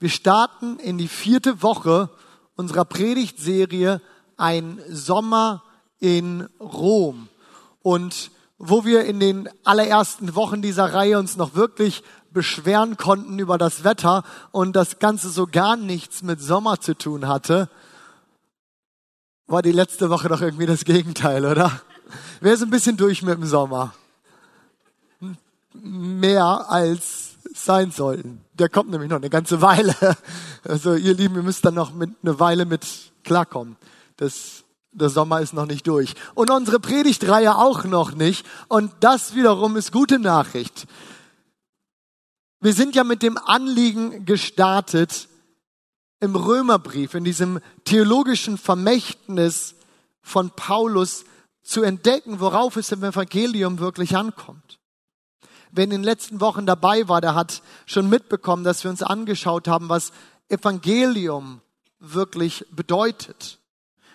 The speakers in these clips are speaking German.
Wir starten in die vierte Woche unserer Predigtserie Ein Sommer in Rom. Und wo wir in den allerersten Wochen dieser Reihe uns noch wirklich beschweren konnten über das Wetter und das Ganze so gar nichts mit Sommer zu tun hatte, war die letzte Woche doch irgendwie das Gegenteil, oder? Wer ist ein bisschen durch mit dem Sommer? Mehr als sein sollten. Der kommt nämlich noch eine ganze Weile. Also ihr Lieben, ihr müsst dann noch mit eine Weile mit klarkommen. Das, der Sommer ist noch nicht durch. Und unsere Predigtreihe auch noch nicht. Und das wiederum ist gute Nachricht. Wir sind ja mit dem Anliegen gestartet, im Römerbrief, in diesem theologischen Vermächtnis von Paulus zu entdecken, worauf es im Evangelium wirklich ankommt. Wer in den letzten Wochen dabei war, der hat schon mitbekommen, dass wir uns angeschaut haben, was Evangelium wirklich bedeutet.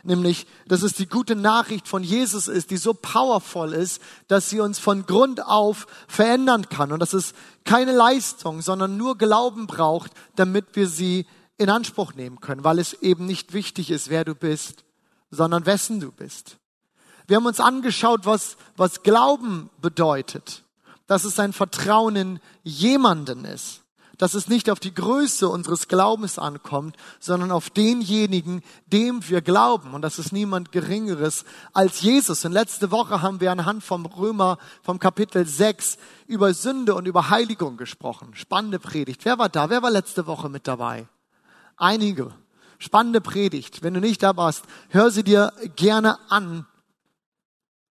Nämlich, dass es die gute Nachricht von Jesus ist, die so powerful ist, dass sie uns von Grund auf verändern kann und dass es keine Leistung, sondern nur Glauben braucht, damit wir sie in Anspruch nehmen können, weil es eben nicht wichtig ist, wer du bist, sondern wessen du bist. Wir haben uns angeschaut, was, was Glauben bedeutet, dass es ein Vertrauen in jemanden ist dass es nicht auf die Größe unseres Glaubens ankommt, sondern auf denjenigen, dem wir glauben. Und das ist niemand Geringeres als Jesus. Und letzte Woche haben wir anhand vom Römer, vom Kapitel 6 über Sünde und über Heiligung gesprochen. Spannende Predigt. Wer war da? Wer war letzte Woche mit dabei? Einige. Spannende Predigt. Wenn du nicht da warst, hör sie dir gerne an.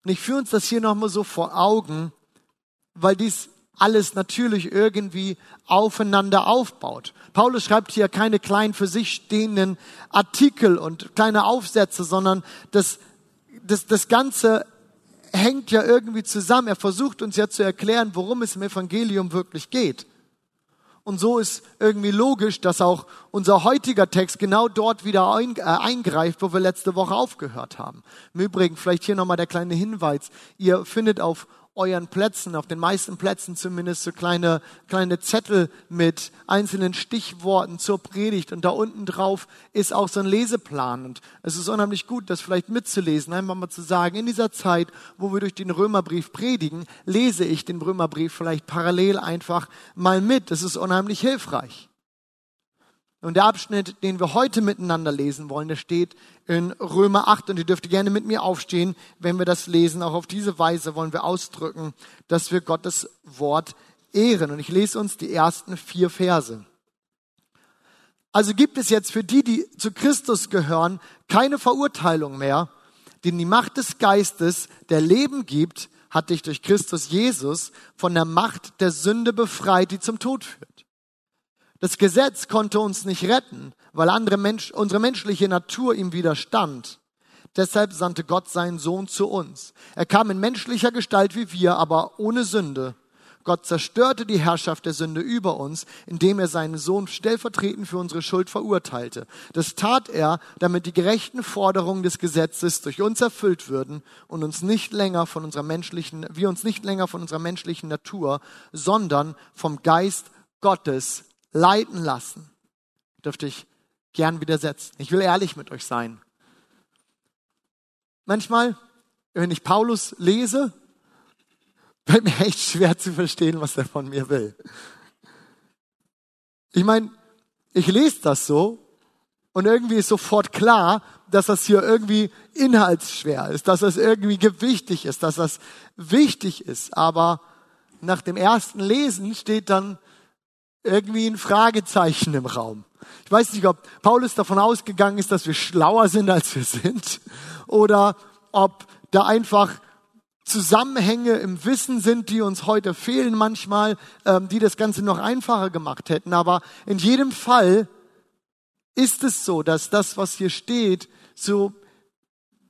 Und ich führe uns das hier nochmal so vor Augen, weil dies alles natürlich irgendwie aufeinander aufbaut. Paulus schreibt hier keine kleinen für sich stehenden Artikel und kleine Aufsätze, sondern das, das, das Ganze hängt ja irgendwie zusammen. Er versucht uns ja zu erklären, worum es im Evangelium wirklich geht. Und so ist irgendwie logisch, dass auch unser heutiger Text genau dort wieder äh, eingreift, wo wir letzte Woche aufgehört haben. Im Übrigen, vielleicht hier nochmal der kleine Hinweis. Ihr findet auf euren Plätzen, auf den meisten Plätzen zumindest, so kleine, kleine Zettel mit einzelnen Stichworten zur Predigt. Und da unten drauf ist auch so ein Leseplan. Und es ist unheimlich gut, das vielleicht mitzulesen, einfach mal zu sagen, in dieser Zeit, wo wir durch den Römerbrief predigen, lese ich den Römerbrief vielleicht parallel einfach mal mit. Das ist unheimlich hilfreich. Und der Abschnitt, den wir heute miteinander lesen wollen, der steht in Römer 8 und ihr dürft gerne mit mir aufstehen, wenn wir das lesen. Auch auf diese Weise wollen wir ausdrücken, dass wir Gottes Wort ehren. Und ich lese uns die ersten vier Verse. Also gibt es jetzt für die, die zu Christus gehören, keine Verurteilung mehr, denn die Macht des Geistes, der Leben gibt, hat dich durch Christus Jesus von der Macht der Sünde befreit, die zum Tod führt. Das Gesetz konnte uns nicht retten, weil andere Mensch, unsere menschliche Natur ihm widerstand. Deshalb sandte Gott seinen Sohn zu uns. Er kam in menschlicher Gestalt wie wir, aber ohne Sünde. Gott zerstörte die Herrschaft der Sünde über uns, indem er seinen Sohn stellvertretend für unsere Schuld verurteilte. Das tat er, damit die gerechten Forderungen des Gesetzes durch uns erfüllt würden und uns nicht länger von unserer menschlichen, wir uns nicht länger von unserer menschlichen Natur, sondern vom Geist Gottes leiten lassen. Dürfte ich gern widersetzen. Ich will ehrlich mit euch sein. Manchmal, wenn ich Paulus lese, fällt mir echt schwer zu verstehen, was er von mir will. Ich meine, ich lese das so und irgendwie ist sofort klar, dass das hier irgendwie inhaltsschwer ist, dass das irgendwie gewichtig ist, dass das wichtig ist. Aber nach dem ersten Lesen steht dann, irgendwie ein Fragezeichen im Raum. Ich weiß nicht, ob Paulus davon ausgegangen ist, dass wir schlauer sind, als wir sind, oder ob da einfach Zusammenhänge im Wissen sind, die uns heute fehlen manchmal, ähm, die das Ganze noch einfacher gemacht hätten. Aber in jedem Fall ist es so, dass das, was hier steht, so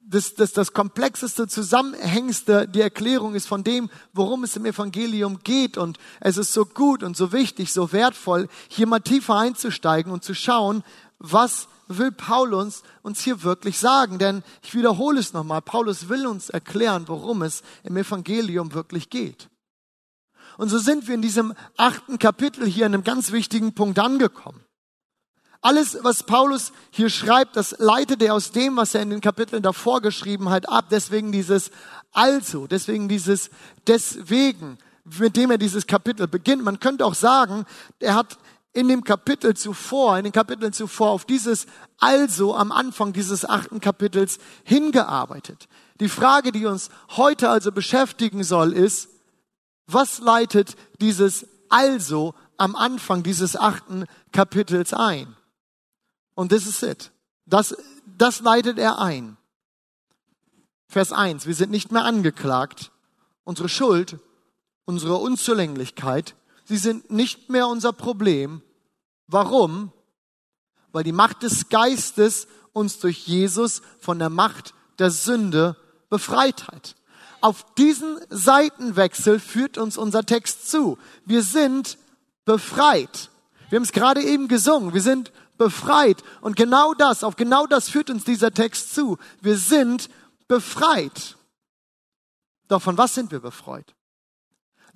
das, das, das komplexeste, zusammenhängendste, die Erklärung ist von dem, worum es im Evangelium geht. Und es ist so gut und so wichtig, so wertvoll, hier mal tiefer einzusteigen und zu schauen, was will Paulus uns hier wirklich sagen? Denn ich wiederhole es nochmal, Paulus will uns erklären, worum es im Evangelium wirklich geht. Und so sind wir in diesem achten Kapitel hier an einem ganz wichtigen Punkt angekommen. Alles, was Paulus hier schreibt, das leitet er aus dem, was er in den Kapiteln davor geschrieben hat, ab. Deswegen dieses also, deswegen dieses deswegen, mit dem er dieses Kapitel beginnt. Man könnte auch sagen, er hat in dem Kapitel zuvor, in den Kapiteln zuvor auf dieses also am Anfang dieses achten Kapitels hingearbeitet. Die Frage, die uns heute also beschäftigen soll, ist, was leitet dieses also am Anfang dieses achten Kapitels ein? Und this is it. Das, das leitet er ein. Vers 1. Wir sind nicht mehr angeklagt. Unsere Schuld, unsere Unzulänglichkeit, sie sind nicht mehr unser Problem. Warum? Weil die Macht des Geistes uns durch Jesus von der Macht der Sünde befreit hat. Auf diesen Seitenwechsel führt uns unser Text zu. Wir sind befreit. Wir haben es gerade eben gesungen. Wir sind befreit. Und genau das, auf genau das führt uns dieser Text zu. Wir sind befreit. Doch von was sind wir befreit?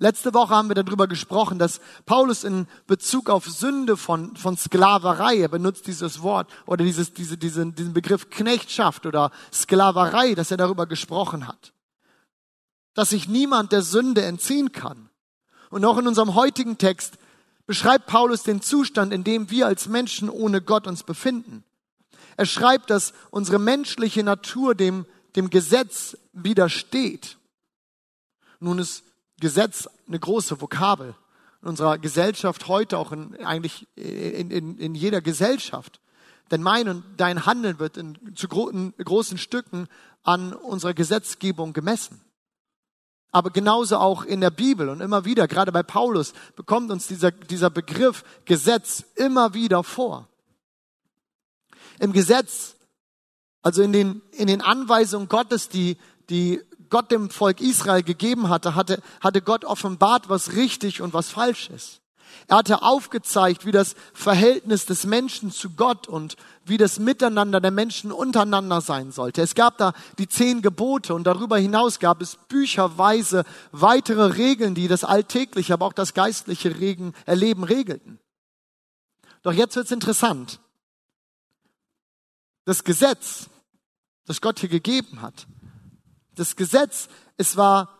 Letzte Woche haben wir darüber gesprochen, dass Paulus in Bezug auf Sünde von, von Sklaverei, er benutzt dieses Wort oder dieses, diese, diesen, diesen Begriff Knechtschaft oder Sklaverei, dass er darüber gesprochen hat. Dass sich niemand der Sünde entziehen kann. Und auch in unserem heutigen Text beschreibt Paulus den Zustand, in dem wir als Menschen ohne Gott uns befinden. Er schreibt, dass unsere menschliche Natur dem, dem Gesetz widersteht. Nun ist Gesetz eine große Vokabel in unserer Gesellschaft heute, auch in, eigentlich in, in, in jeder Gesellschaft. Denn mein und dein Handeln wird in, zu gro in großen Stücken an unserer Gesetzgebung gemessen. Aber genauso auch in der Bibel und immer wieder, gerade bei Paulus, bekommt uns dieser, dieser Begriff Gesetz immer wieder vor. Im Gesetz, also in den, in den Anweisungen Gottes, die, die Gott dem Volk Israel gegeben hatte, hatte, hatte Gott offenbart, was richtig und was falsch ist. Er hatte aufgezeigt, wie das Verhältnis des Menschen zu Gott und wie das Miteinander der Menschen untereinander sein sollte. Es gab da die zehn Gebote und darüber hinaus gab es bücherweise weitere Regeln, die das alltägliche, aber auch das geistliche Regen, Erleben regelten. Doch jetzt wird's interessant. Das Gesetz, das Gott hier gegeben hat, das Gesetz, es war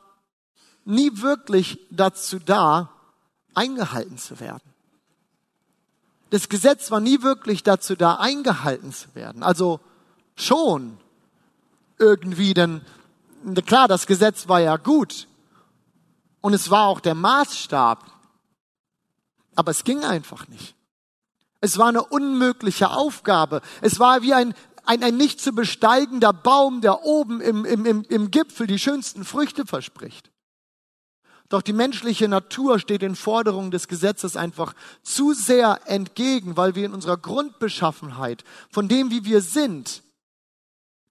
nie wirklich dazu da, eingehalten zu werden. Das Gesetz war nie wirklich dazu da, eingehalten zu werden. Also schon irgendwie, denn klar, das Gesetz war ja gut und es war auch der Maßstab, aber es ging einfach nicht. Es war eine unmögliche Aufgabe. Es war wie ein, ein, ein nicht zu besteigender Baum, der oben im, im, im, im Gipfel die schönsten Früchte verspricht. Doch die menschliche Natur steht den Forderungen des Gesetzes einfach zu sehr entgegen, weil wir in unserer Grundbeschaffenheit, von dem, wie wir sind,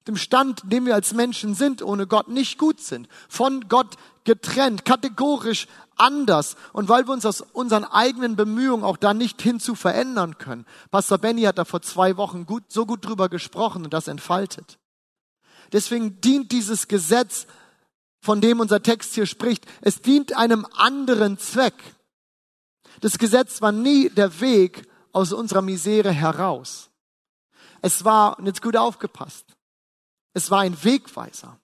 dem Stand, in dem wir als Menschen sind, ohne Gott nicht gut sind, von Gott getrennt, kategorisch anders und weil wir uns aus unseren eigenen Bemühungen auch da nicht hinzu verändern können. Pastor Benny hat da vor zwei Wochen gut, so gut drüber gesprochen und das entfaltet. Deswegen dient dieses Gesetz von dem unser Text hier spricht, es dient einem anderen Zweck. Das Gesetz war nie der Weg aus unserer Misere heraus. Es war, und jetzt gut aufgepasst, es war ein Wegweiser.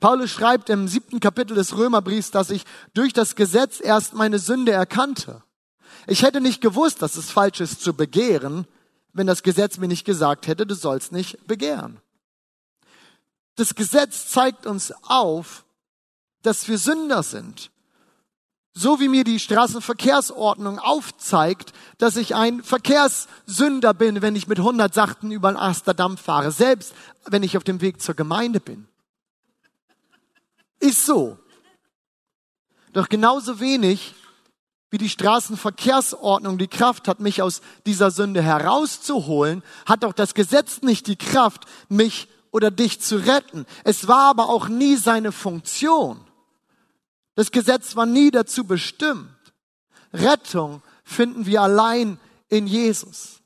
Paulus schreibt im siebten Kapitel des Römerbriefs, dass ich durch das Gesetz erst meine Sünde erkannte. Ich hätte nicht gewusst, dass es falsch ist zu begehren, wenn das Gesetz mir nicht gesagt hätte, du sollst nicht begehren. Das Gesetz zeigt uns auf, dass wir Sünder sind. So wie mir die Straßenverkehrsordnung aufzeigt, dass ich ein Verkehrssünder bin, wenn ich mit 100 Sachten über den Amsterdam fahre, selbst wenn ich auf dem Weg zur Gemeinde bin. Ist so. Doch genauso wenig wie die Straßenverkehrsordnung die Kraft hat, mich aus dieser Sünde herauszuholen, hat auch das Gesetz nicht die Kraft, mich oder dich zu retten. Es war aber auch nie seine Funktion. Das Gesetz war nie dazu bestimmt. Rettung finden wir allein in Jesus.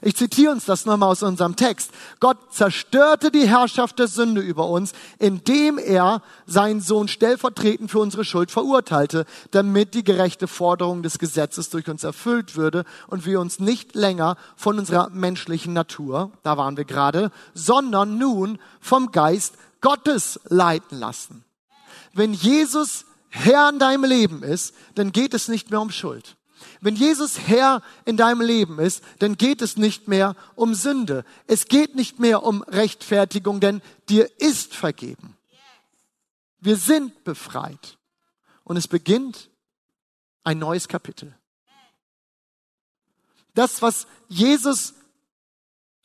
Ich zitiere uns das nochmal aus unserem Text. Gott zerstörte die Herrschaft der Sünde über uns, indem er seinen Sohn stellvertretend für unsere Schuld verurteilte, damit die gerechte Forderung des Gesetzes durch uns erfüllt würde und wir uns nicht länger von unserer menschlichen Natur, da waren wir gerade, sondern nun vom Geist Gottes leiten lassen. Wenn Jesus Herr in deinem Leben ist, dann geht es nicht mehr um Schuld. Wenn Jesus Herr in deinem Leben ist, dann geht es nicht mehr um Sünde. Es geht nicht mehr um Rechtfertigung, denn dir ist vergeben. Wir sind befreit. Und es beginnt ein neues Kapitel. Das, was Jesus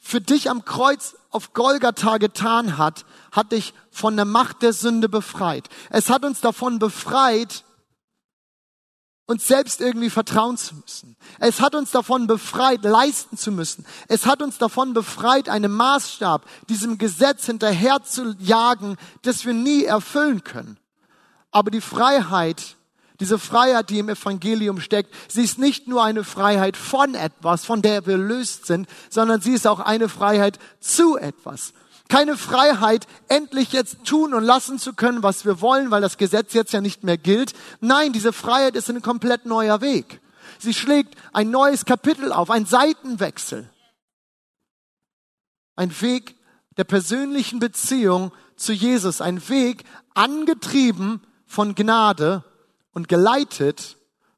für dich am Kreuz auf Golgatha getan hat, hat dich von der Macht der Sünde befreit. Es hat uns davon befreit, uns selbst irgendwie vertrauen zu müssen. Es hat uns davon befreit, leisten zu müssen. Es hat uns davon befreit, einen Maßstab, diesem Gesetz hinterher zu jagen, das wir nie erfüllen können. Aber die Freiheit, diese Freiheit, die im Evangelium steckt, sie ist nicht nur eine Freiheit von etwas, von der wir löst sind, sondern sie ist auch eine Freiheit zu etwas. Keine Freiheit, endlich jetzt tun und lassen zu können, was wir wollen, weil das Gesetz jetzt ja nicht mehr gilt. Nein, diese Freiheit ist ein komplett neuer Weg. Sie schlägt ein neues Kapitel auf, ein Seitenwechsel. Ein Weg der persönlichen Beziehung zu Jesus, ein Weg angetrieben von Gnade und geleitet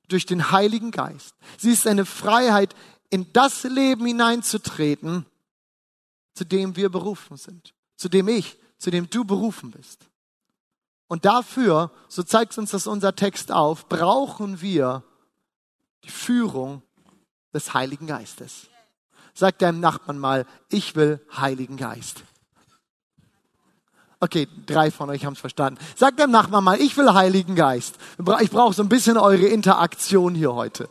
durch den Heiligen Geist. Sie ist eine Freiheit, in das Leben hineinzutreten, zu dem wir berufen sind, zu dem ich, zu dem du berufen bist. Und dafür, so zeigt uns das unser Text auf, brauchen wir die Führung des Heiligen Geistes. Sag deinem Nachbarn mal, ich will Heiligen Geist. Okay, drei von euch haben es verstanden. Sag deinem Nachbarn mal, ich will Heiligen Geist. Ich brauche so ein bisschen eure Interaktion hier heute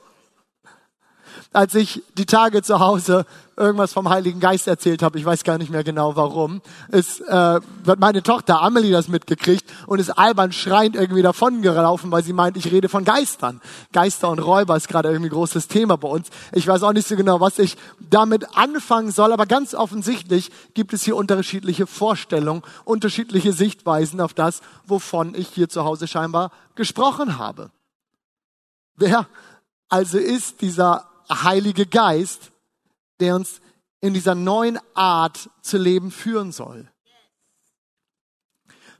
als ich die Tage zu Hause irgendwas vom Heiligen Geist erzählt habe, ich weiß gar nicht mehr genau warum, ist, äh, hat meine Tochter Amelie das mitgekriegt und ist albern schreiend irgendwie davon gelaufen, weil sie meint, ich rede von Geistern. Geister und Räuber ist gerade irgendwie großes Thema bei uns. Ich weiß auch nicht so genau, was ich damit anfangen soll, aber ganz offensichtlich gibt es hier unterschiedliche Vorstellungen, unterschiedliche Sichtweisen auf das, wovon ich hier zu Hause scheinbar gesprochen habe. Wer also ist dieser Heilige Geist, der uns in dieser neuen Art zu leben führen soll.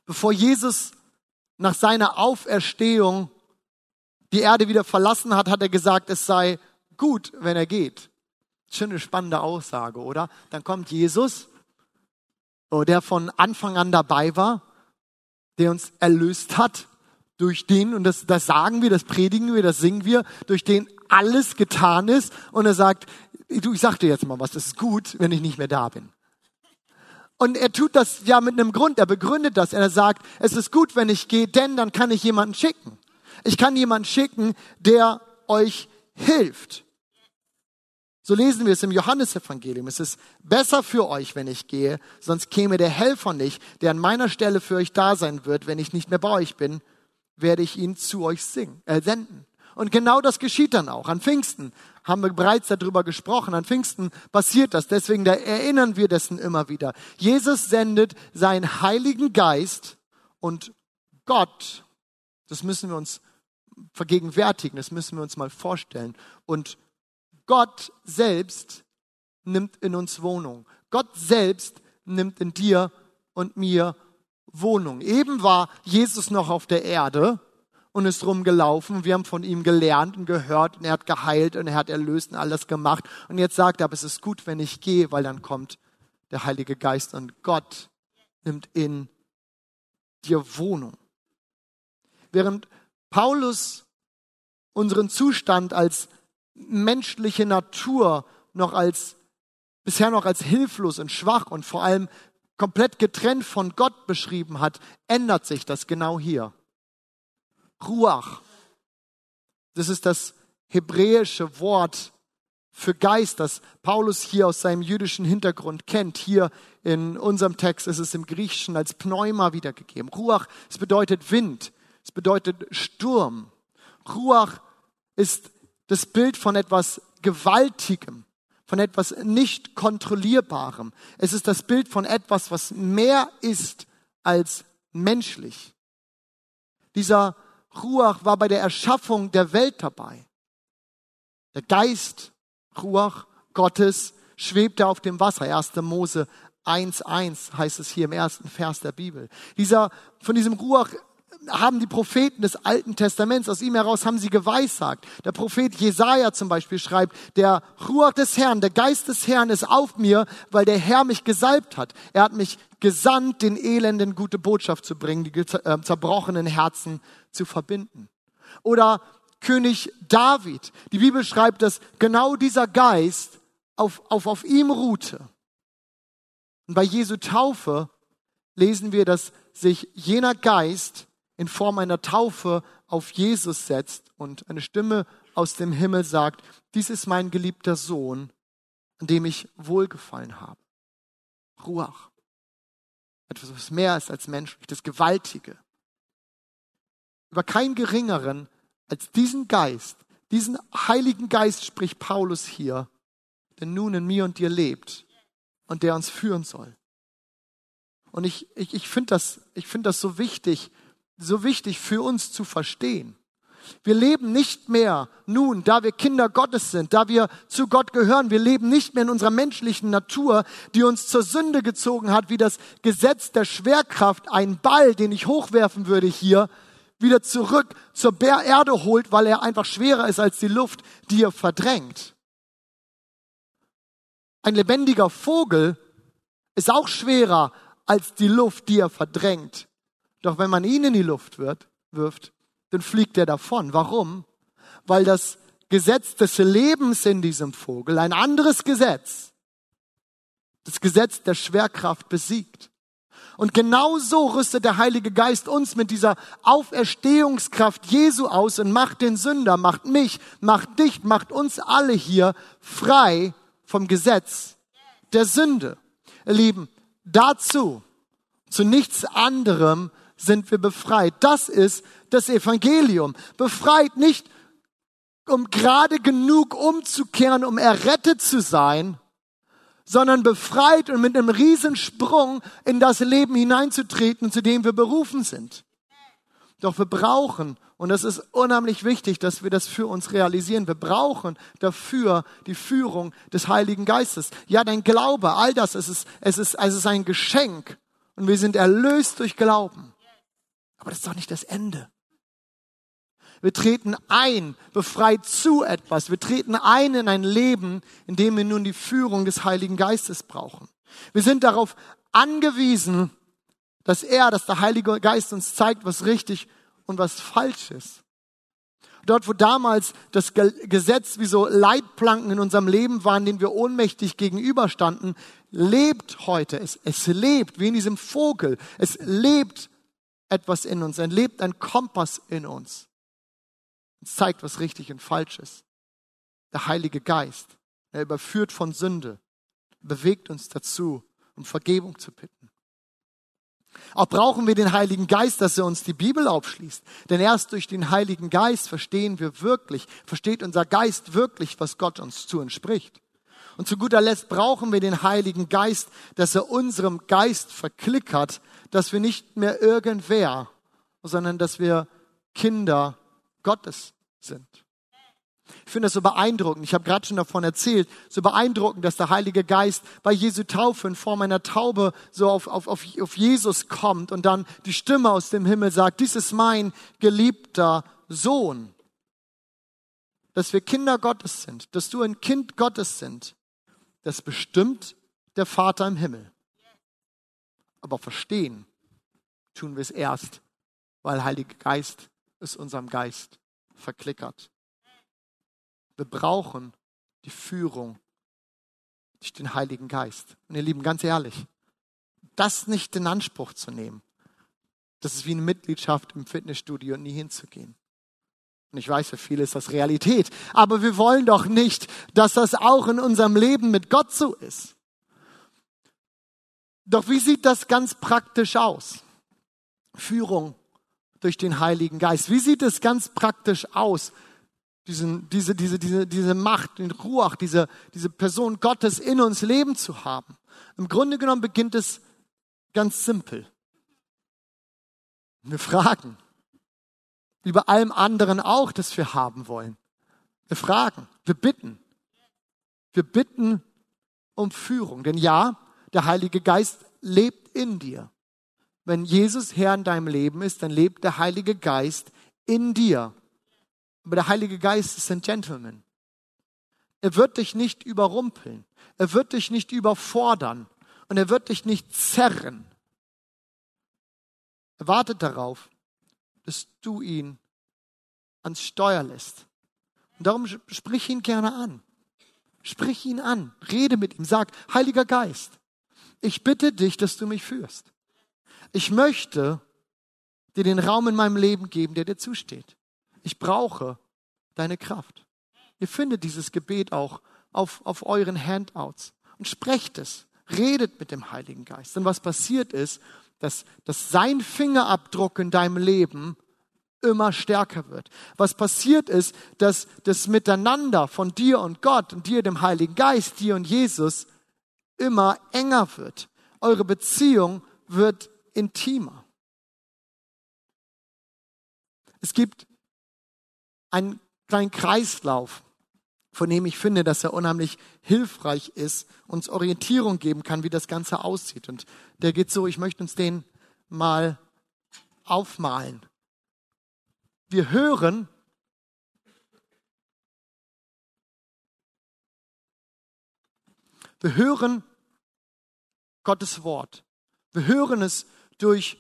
Bevor Jesus nach seiner Auferstehung die Erde wieder verlassen hat, hat er gesagt, es sei gut, wenn er geht. Schon eine spannende Aussage, oder? Dann kommt Jesus, oh, der von Anfang an dabei war, der uns erlöst hat, durch den, und das, das sagen wir, das predigen wir, das singen wir, durch den alles getan ist und er sagt, du, ich sag dir jetzt mal was, es ist gut, wenn ich nicht mehr da bin. Und er tut das ja mit einem Grund, er begründet das, er sagt, es ist gut, wenn ich gehe, denn dann kann ich jemanden schicken. Ich kann jemanden schicken, der euch hilft. So lesen wir es im Johannesevangelium. Es ist besser für euch, wenn ich gehe, sonst käme der Helfer nicht, der an meiner Stelle für euch da sein wird, wenn ich nicht mehr bei euch bin, werde ich ihn zu euch singen, äh, senden. Und genau das geschieht dann auch. An Pfingsten haben wir bereits darüber gesprochen. An Pfingsten passiert das. Deswegen da erinnern wir dessen immer wieder. Jesus sendet seinen Heiligen Geist und Gott, das müssen wir uns vergegenwärtigen, das müssen wir uns mal vorstellen. Und Gott selbst nimmt in uns Wohnung. Gott selbst nimmt in dir und mir Wohnung. Eben war Jesus noch auf der Erde und ist rumgelaufen. Wir haben von ihm gelernt und gehört und er hat geheilt und er hat erlöst und alles gemacht. Und jetzt sagt er, aber es ist gut, wenn ich gehe, weil dann kommt der Heilige Geist und Gott nimmt in dir Wohnung. Während Paulus unseren Zustand als menschliche Natur noch als bisher noch als hilflos und schwach und vor allem komplett getrennt von Gott beschrieben hat, ändert sich das genau hier. Ruach. Das ist das hebräische Wort für Geist, das Paulus hier aus seinem jüdischen Hintergrund kennt. Hier in unserem Text ist es im Griechischen als Pneuma wiedergegeben. Ruach, es bedeutet Wind, es bedeutet Sturm. Ruach ist das Bild von etwas Gewaltigem, von etwas nicht kontrollierbarem. Es ist das Bild von etwas, was mehr ist als menschlich. Dieser Ruach war bei der Erschaffung der Welt dabei. Der Geist, Ruach Gottes, schwebte auf dem Wasser. 1. Mose 1.1 heißt es hier im ersten Vers der Bibel. Dieser, von diesem Ruach haben die Propheten des Alten Testaments, aus ihm heraus haben sie geweissagt. Der Prophet Jesaja zum Beispiel schreibt, der Ruach des Herrn, der Geist des Herrn ist auf mir, weil der Herr mich gesalbt hat. Er hat mich gesandt, den Elenden gute Botschaft zu bringen, die äh, zerbrochenen Herzen zu verbinden. Oder König David. Die Bibel schreibt, dass genau dieser Geist auf, auf, auf ihm ruhte. Und bei Jesu Taufe lesen wir, dass sich jener Geist in Form einer Taufe auf Jesus setzt und eine Stimme aus dem Himmel sagt, dies ist mein geliebter Sohn, an dem ich wohlgefallen habe. Ruach. Etwas, was mehr ist als menschlich, das Gewaltige. Über keinen geringeren als diesen Geist, diesen Heiligen Geist spricht Paulus hier, der nun in mir und dir lebt und der uns führen soll. Und ich, ich, ich finde das, ich finde das so wichtig, so wichtig für uns zu verstehen. Wir leben nicht mehr nun, da wir Kinder Gottes sind, da wir zu Gott gehören. Wir leben nicht mehr in unserer menschlichen Natur, die uns zur Sünde gezogen hat, wie das Gesetz der Schwerkraft, ein Ball, den ich hochwerfen würde hier, wieder zurück zur Erde holt, weil er einfach schwerer ist als die Luft, die er verdrängt. Ein lebendiger Vogel ist auch schwerer als die Luft, die er verdrängt. Doch wenn man ihn in die Luft wird, wirft, dann fliegt er davon. Warum? Weil das Gesetz des Lebens in diesem Vogel ein anderes Gesetz, das Gesetz der Schwerkraft besiegt. Und genau so rüstet der Heilige Geist uns mit dieser Auferstehungskraft Jesu aus und macht den Sünder, macht mich, macht dich, macht uns alle hier frei vom Gesetz der Sünde. Ihr Lieben, dazu, zu nichts anderem sind wir befreit. Das ist das Evangelium. Befreit nicht, um gerade genug umzukehren, um errettet zu sein, sondern befreit und mit einem Riesensprung in das Leben hineinzutreten, zu dem wir berufen sind. Doch wir brauchen, und das ist unheimlich wichtig, dass wir das für uns realisieren, wir brauchen dafür die Führung des Heiligen Geistes. Ja, dein Glaube, all das, es ist, es ist, es ist ein Geschenk und wir sind erlöst durch Glauben. Aber das ist doch nicht das Ende. Wir treten ein, befreit zu etwas. Wir treten ein in ein Leben, in dem wir nun die Führung des Heiligen Geistes brauchen. Wir sind darauf angewiesen, dass er, dass der Heilige Geist uns zeigt, was richtig und was falsch ist. Dort, wo damals das Gesetz wie so Leitplanken in unserem Leben waren, denen wir ohnmächtig gegenüberstanden, lebt heute. Es, es lebt, wie in diesem Vogel. Es lebt etwas in uns. Er lebt ein Kompass in uns. Es zeigt, was richtig und falsch ist. Der Heilige Geist, er überführt von Sünde, bewegt uns dazu, um Vergebung zu bitten. Auch brauchen wir den Heiligen Geist, dass er uns die Bibel aufschließt. Denn erst durch den Heiligen Geist verstehen wir wirklich, versteht unser Geist wirklich, was Gott uns zu entspricht. Und zu guter Letzt brauchen wir den Heiligen Geist, dass er unserem Geist verklickert, dass wir nicht mehr irgendwer, sondern dass wir Kinder Gottes sind. Ich finde das so beeindruckend. Ich habe gerade schon davon erzählt, so beeindruckend, dass der Heilige Geist bei Jesu Taufe in Form einer Taube so auf, auf, auf, auf Jesus kommt und dann die Stimme aus dem Himmel sagt, dies ist mein geliebter Sohn. Dass wir Kinder Gottes sind, dass du ein Kind Gottes sind, das bestimmt der Vater im Himmel. Aber verstehen tun wir es erst, weil Heilige Geist es unserem Geist verklickert. Wir brauchen die Führung durch den Heiligen Geist. Und ihr Lieben, ganz ehrlich, das nicht in Anspruch zu nehmen, das ist wie eine Mitgliedschaft im Fitnessstudio und nie hinzugehen. Und ich weiß, für viele ist das Realität. Aber wir wollen doch nicht, dass das auch in unserem Leben mit Gott so ist. Doch wie sieht das ganz praktisch aus? Führung durch den Heiligen Geist. Wie sieht es ganz praktisch aus? diesen, diese, diese, diese, diese Macht, den Ruach, diese, diese Person Gottes in uns leben zu haben. Im Grunde genommen beginnt es ganz simpel. Wir fragen. Wie bei allem anderen auch, das wir haben wollen. Wir fragen, wir bitten. Wir bitten um Führung. Denn ja, der Heilige Geist lebt in dir. Wenn Jesus Herr in deinem Leben ist, dann lebt der Heilige Geist in dir. Aber der Heilige Geist ist ein Gentleman. Er wird dich nicht überrumpeln. Er wird dich nicht überfordern. Und er wird dich nicht zerren. Er wartet darauf, dass du ihn ans Steuer lässt. Und darum sprich ihn gerne an. Sprich ihn an. Rede mit ihm. Sag, Heiliger Geist, ich bitte dich, dass du mich führst. Ich möchte dir den Raum in meinem Leben geben, der dir zusteht. Ich brauche deine Kraft. Ihr findet dieses Gebet auch auf, auf euren Handouts und sprecht es. Redet mit dem Heiligen Geist. Denn was passiert ist, dass, dass sein Fingerabdruck in deinem Leben immer stärker wird. Was passiert ist, dass das Miteinander von dir und Gott und dir, dem Heiligen Geist, dir und Jesus immer enger wird. Eure Beziehung wird intimer. Es gibt einen kleinen Kreislauf, von dem ich finde, dass er unheimlich hilfreich ist, uns Orientierung geben kann, wie das Ganze aussieht. Und der geht so, ich möchte uns den mal aufmalen. Wir hören, wir hören Gottes Wort. Wir hören es durch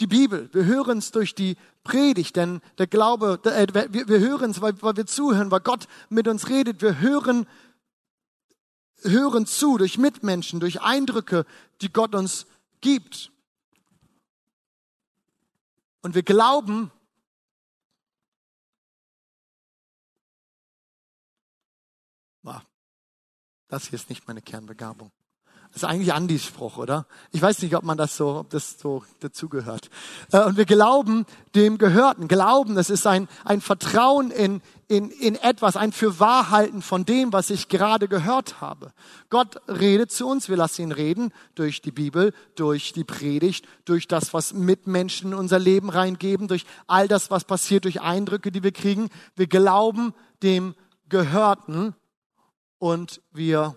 die Bibel. Wir hören es durch die Predigt, denn der Glaube, äh, wir, hören es, weil, weil wir zuhören, weil Gott mit uns redet. Wir hören, hören zu durch Mitmenschen, durch Eindrücke, die Gott uns gibt. Und wir glauben, das hier ist nicht meine Kernbegabung. Das ist eigentlich Andys Spruch, oder? Ich weiß nicht, ob man das so, ob das so dazugehört. Äh, und wir glauben dem Gehörten. Glauben, das ist ein, ein Vertrauen in, in, in etwas, ein Fürwahrhalten von dem, was ich gerade gehört habe. Gott redet zu uns, wir lassen ihn reden durch die Bibel, durch die Predigt, durch das, was Mitmenschen in unser Leben reingeben, durch all das, was passiert, durch Eindrücke, die wir kriegen. Wir glauben dem Gehörten und wir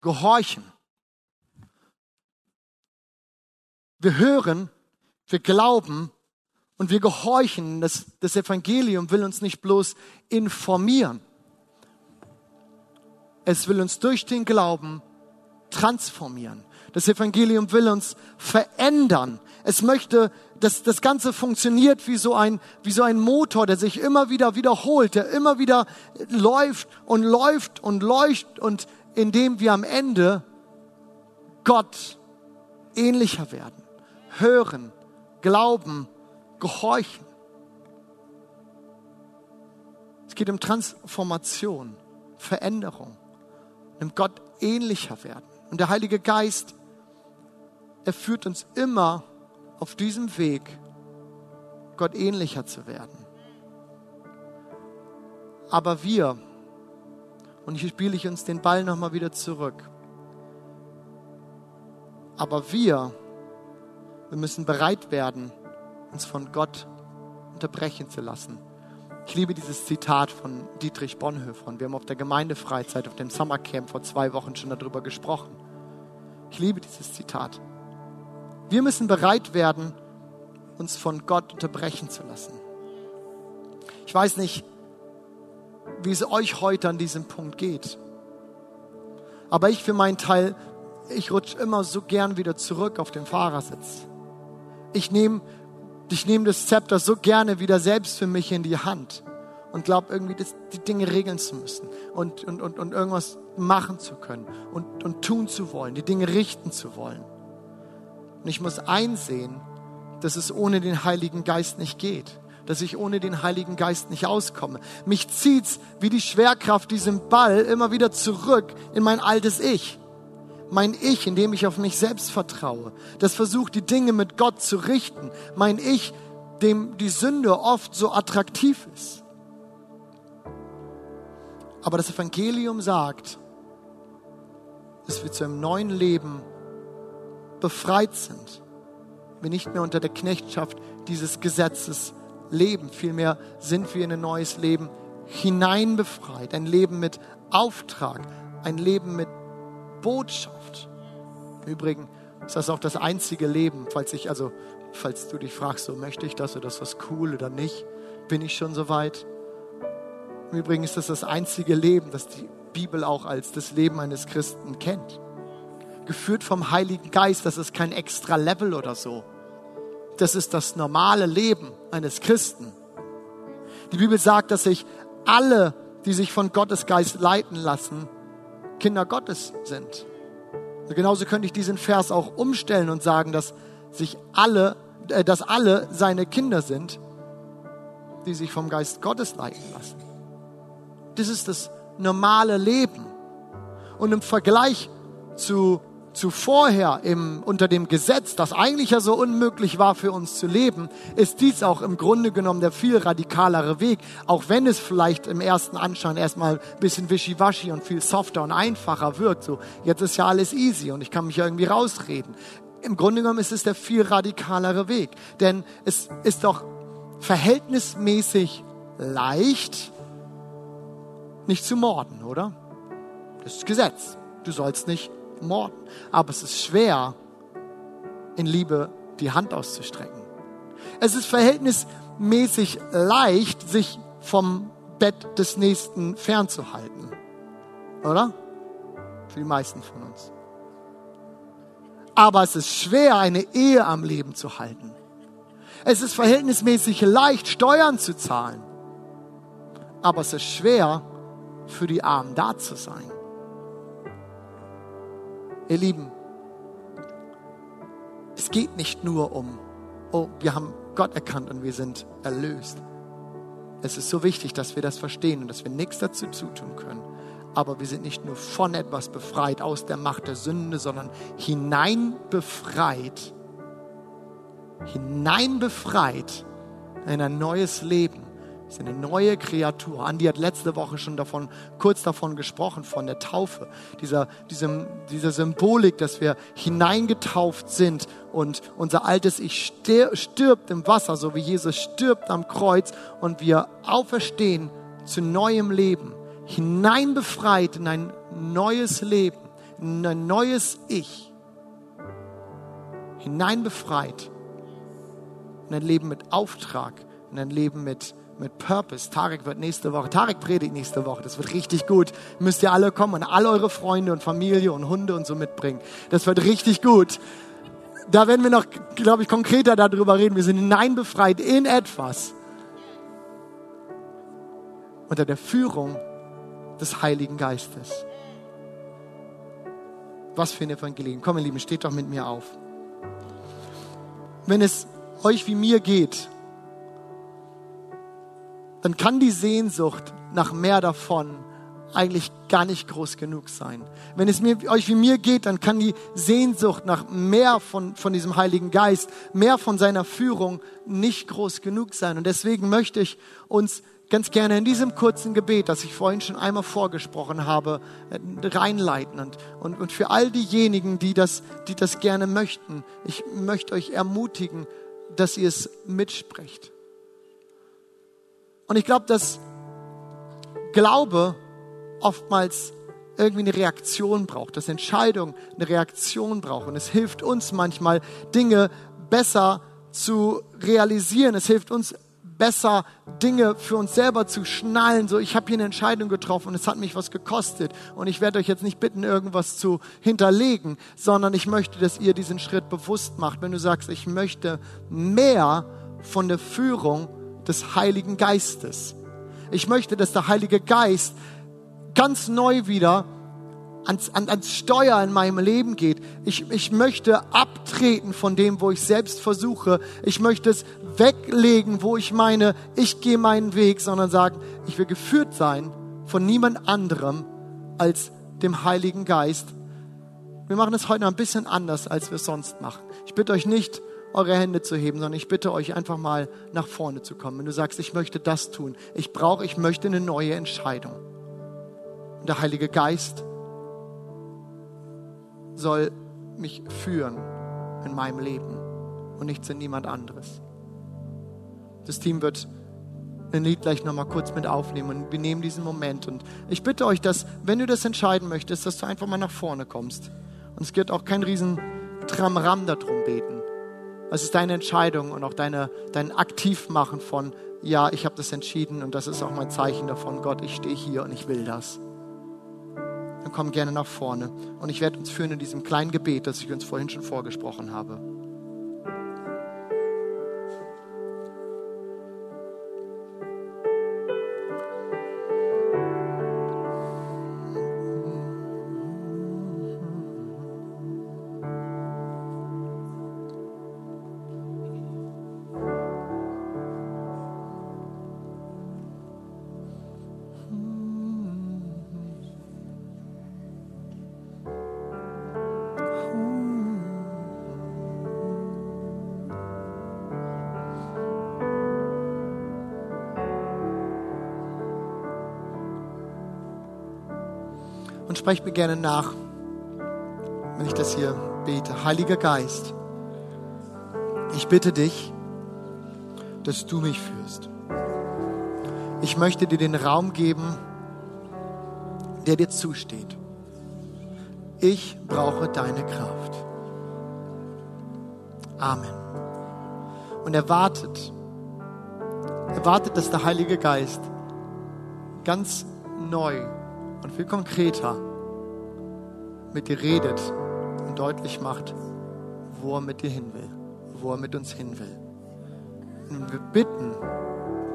gehorchen. Wir hören, wir glauben und wir gehorchen. Das, das Evangelium will uns nicht bloß informieren. Es will uns durch den Glauben transformieren. Das Evangelium will uns verändern. Es möchte, dass das Ganze funktioniert wie so ein, wie so ein Motor, der sich immer wieder wiederholt, der immer wieder läuft und läuft und läuft und indem wir am Ende Gott ähnlicher werden, hören, glauben, gehorchen. Es geht um Transformation, Veränderung, um Gott ähnlicher werden. Und der Heilige Geist, er führt uns immer auf diesem Weg, Gott ähnlicher zu werden. Aber wir, und hier spiele ich uns den Ball nochmal wieder zurück. Aber wir, wir müssen bereit werden, uns von Gott unterbrechen zu lassen. Ich liebe dieses Zitat von Dietrich Bonhoeffer und wir haben auf der Gemeindefreizeit, auf dem Summercamp vor zwei Wochen schon darüber gesprochen. Ich liebe dieses Zitat. Wir müssen bereit werden, uns von Gott unterbrechen zu lassen. Ich weiß nicht, wie es euch heute an diesem Punkt geht. Aber ich für meinen Teil, ich rutsche immer so gern wieder zurück auf den Fahrersitz. Ich nehme ich nehme das Zepter so gerne wieder selbst für mich in die Hand und glaube irgendwie, das, die Dinge regeln zu müssen und, und, und, und irgendwas machen zu können und, und tun zu wollen, die Dinge richten zu wollen. Und ich muss einsehen, dass es ohne den Heiligen Geist nicht geht dass ich ohne den Heiligen Geist nicht auskomme. Mich zieht's wie die Schwerkraft diesem Ball immer wieder zurück in mein altes Ich. Mein Ich, indem ich auf mich selbst vertraue. Das versucht, die Dinge mit Gott zu richten. Mein Ich, dem die Sünde oft so attraktiv ist. Aber das Evangelium sagt, dass wir zu einem neuen Leben befreit sind. Wir nicht mehr unter der Knechtschaft dieses Gesetzes leben. Vielmehr sind wir in ein neues Leben hineinbefreit. Ein Leben mit Auftrag. Ein Leben mit Botschaft. Im Übrigen ist das auch das einzige Leben, falls ich, also, falls du dich fragst, so möchte ich das oder das was cool oder nicht, bin ich schon so weit. Im Übrigen ist das das einzige Leben, das die Bibel auch als das Leben eines Christen kennt. Geführt vom Heiligen Geist, das ist kein extra Level oder so. Das ist das normale Leben eines Christen. Die Bibel sagt, dass sich alle, die sich von Gottes Geist leiten lassen, Kinder Gottes sind. Und genauso könnte ich diesen Vers auch umstellen und sagen, dass sich alle, äh, dass alle seine Kinder sind, die sich vom Geist Gottes leiten lassen. Das ist das normale Leben. Und im Vergleich zu, zu vorher im, unter dem Gesetz, das eigentlich ja so unmöglich war für uns zu leben, ist dies auch im Grunde genommen der viel radikalere Weg, auch wenn es vielleicht im ersten Anschein erstmal ein bisschen wischiwaschi und viel softer und einfacher wirkt. So, jetzt ist ja alles easy und ich kann mich irgendwie rausreden. Im Grunde genommen ist es der viel radikalere Weg, denn es ist doch verhältnismäßig leicht, nicht zu morden, oder? Das ist Gesetz. Du sollst nicht morden. Aber es ist schwer, in Liebe die Hand auszustrecken. Es ist verhältnismäßig leicht, sich vom Bett des Nächsten fernzuhalten. Oder? Für die meisten von uns. Aber es ist schwer, eine Ehe am Leben zu halten. Es ist verhältnismäßig leicht, Steuern zu zahlen. Aber es ist schwer, für die Armen da zu sein. Ihr Lieben, es geht nicht nur um, oh, wir haben Gott erkannt und wir sind erlöst. Es ist so wichtig, dass wir das verstehen und dass wir nichts dazu zutun können. Aber wir sind nicht nur von etwas befreit aus der Macht der Sünde, sondern hinein befreit, hinein befreit in ein neues Leben ist eine neue Kreatur. Andi hat letzte Woche schon davon, kurz davon gesprochen, von der Taufe. Dieser, diesem, dieser Symbolik, dass wir hineingetauft sind und unser altes Ich stirbt im Wasser, so wie Jesus stirbt am Kreuz und wir auferstehen zu neuem Leben. Hineinbefreit in ein neues Leben, in ein neues Ich. Hineinbefreit in ein Leben mit Auftrag, in ein Leben mit mit Purpose. Tarek wird nächste Woche, Tarek predigt nächste Woche. Das wird richtig gut. Müsst ihr alle kommen und alle eure Freunde und Familie und Hunde und so mitbringen. Das wird richtig gut. Da werden wir noch, glaube ich, konkreter darüber reden. Wir sind hineinbefreit in etwas. Unter der Führung des Heiligen Geistes. Was für ein Evangelium. Komm, ihr Lieben, steht doch mit mir auf. Wenn es euch wie mir geht, dann kann die Sehnsucht nach mehr davon eigentlich gar nicht groß genug sein. Wenn es mir, euch wie mir geht, dann kann die Sehnsucht nach mehr von, von diesem Heiligen Geist, mehr von seiner Führung nicht groß genug sein. Und deswegen möchte ich uns ganz gerne in diesem kurzen Gebet, das ich vorhin schon einmal vorgesprochen habe, reinleiten. Und, und, und für all diejenigen, die das, die das gerne möchten, ich möchte euch ermutigen, dass ihr es mitsprecht. Und ich glaube, dass Glaube oftmals irgendwie eine Reaktion braucht, dass Entscheidung eine Reaktion braucht. Und es hilft uns manchmal, Dinge besser zu realisieren. Es hilft uns besser, Dinge für uns selber zu schnallen. So, ich habe hier eine Entscheidung getroffen und es hat mich was gekostet. Und ich werde euch jetzt nicht bitten, irgendwas zu hinterlegen, sondern ich möchte, dass ihr diesen Schritt bewusst macht. Wenn du sagst, ich möchte mehr von der Führung des Heiligen Geistes. Ich möchte, dass der Heilige Geist ganz neu wieder ans, ans Steuer in meinem Leben geht. Ich, ich möchte abtreten von dem, wo ich selbst versuche. Ich möchte es weglegen, wo ich meine, ich gehe meinen Weg, sondern sagen, ich will geführt sein von niemand anderem als dem Heiligen Geist. wir machen es heute ein bisschen anders, als wir es sonst machen. Ich bitte euch nicht, eure Hände zu heben, sondern ich bitte euch einfach mal nach vorne zu kommen. Wenn du sagst, ich möchte das tun, ich brauche, ich möchte eine neue Entscheidung. Und der Heilige Geist soll mich führen in meinem Leben und nichts in niemand anderes. Das Team wird ein Lied gleich nochmal kurz mit aufnehmen und wir nehmen diesen Moment. Und ich bitte euch, dass, wenn du das entscheiden möchtest, dass du einfach mal nach vorne kommst. Und es wird auch kein riesen Tramram darum beten. Es ist deine Entscheidung und auch deine, dein Aktivmachen von, ja, ich habe das entschieden und das ist auch mein Zeichen davon, Gott, ich stehe hier und ich will das. Dann komm gerne nach vorne und ich werde uns führen in diesem kleinen Gebet, das ich uns vorhin schon vorgesprochen habe. Sprecht mir gerne nach, wenn ich das hier bete. Heiliger Geist, ich bitte dich, dass du mich führst. Ich möchte dir den Raum geben, der dir zusteht. Ich brauche deine Kraft. Amen. Und er wartet, er wartet, dass der Heilige Geist ganz neu und viel konkreter mit dir redet und deutlich macht, wo er mit dir hin will, wo er mit uns hin will. Und wir bitten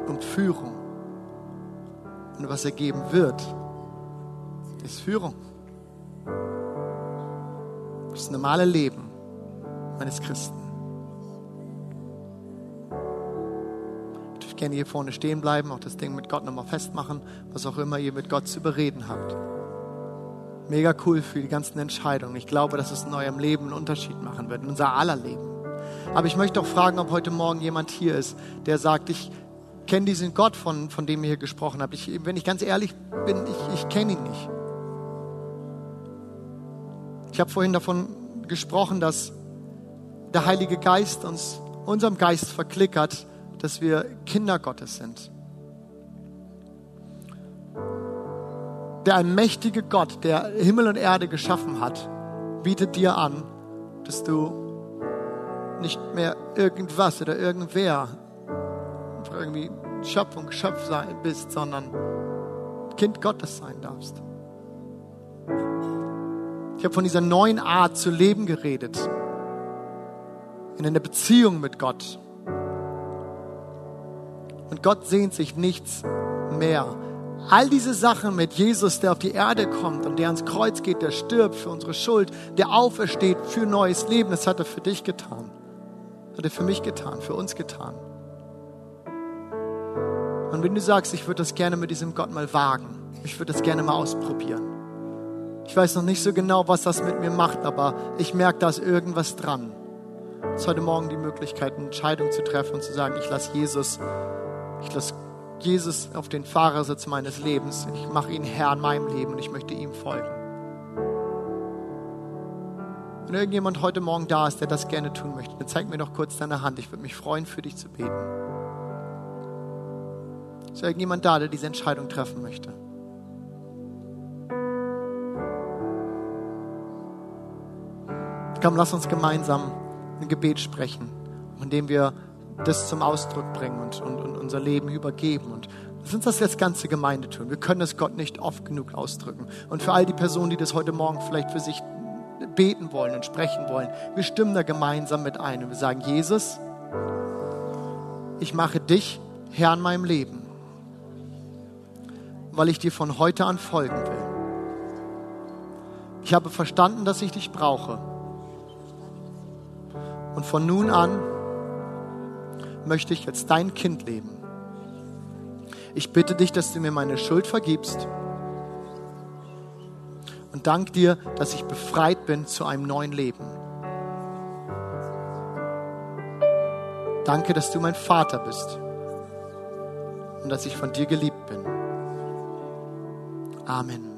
um Führung. Und was er geben wird, ist Führung. Das normale Leben eines Christen. Ich dürft gerne hier vorne stehen bleiben, auch das Ding mit Gott nochmal festmachen, was auch immer ihr mit Gott zu bereden habt. Mega cool für die ganzen Entscheidungen. Ich glaube, dass es in eurem Leben einen Unterschied machen wird, in unser aller Leben. Aber ich möchte auch fragen, ob heute Morgen jemand hier ist, der sagt, ich kenne diesen Gott, von, von dem ihr hier gesprochen habt. Ich, wenn ich ganz ehrlich bin, ich, ich kenne ihn nicht. Ich habe vorhin davon gesprochen, dass der Heilige Geist uns unserem Geist verklickert, dass wir Kinder Gottes sind. Der allmächtige Gott, der Himmel und Erde geschaffen hat, bietet dir an, dass du nicht mehr irgendwas oder irgendwer, irgendwie Schöpfung, Geschöpf sein bist, sondern Kind Gottes sein darfst. Ich habe von dieser neuen Art zu leben geredet, in einer Beziehung mit Gott. Und Gott sehnt sich nichts mehr All diese Sachen mit Jesus, der auf die Erde kommt und der ans Kreuz geht, der stirbt für unsere Schuld, der aufersteht für neues Leben, das hat er für dich getan. Hat er für mich getan, für uns getan. Und wenn du sagst, ich würde das gerne mit diesem Gott mal wagen, ich würde das gerne mal ausprobieren. Ich weiß noch nicht so genau, was das mit mir macht, aber ich merke, da ist irgendwas dran. Es ist heute Morgen die Möglichkeit, eine Entscheidung zu treffen und zu sagen, ich lasse Jesus, ich lasse Jesus auf den Fahrersitz meines Lebens. Ich mache ihn Herr in meinem Leben und ich möchte ihm folgen. Wenn irgendjemand heute Morgen da ist, der das gerne tun möchte, dann zeig mir doch kurz deine Hand. Ich würde mich freuen, für dich zu beten. Ist irgendjemand da, der diese Entscheidung treffen möchte? Komm, lass uns gemeinsam ein Gebet sprechen, in dem wir das zum Ausdruck bringen und, und, und unser Leben übergeben. Und lass uns das als ganze Gemeinde tun. Wir können es Gott nicht oft genug ausdrücken. Und für all die Personen, die das heute Morgen vielleicht für sich beten wollen und sprechen wollen, wir stimmen da gemeinsam mit ein und wir sagen, Jesus, ich mache dich Herr in meinem Leben, weil ich dir von heute an folgen will. Ich habe verstanden, dass ich dich brauche. Und von nun an möchte ich als dein Kind leben. Ich bitte dich, dass du mir meine Schuld vergibst und dank dir, dass ich befreit bin zu einem neuen Leben. Danke, dass du mein Vater bist und dass ich von dir geliebt bin. Amen.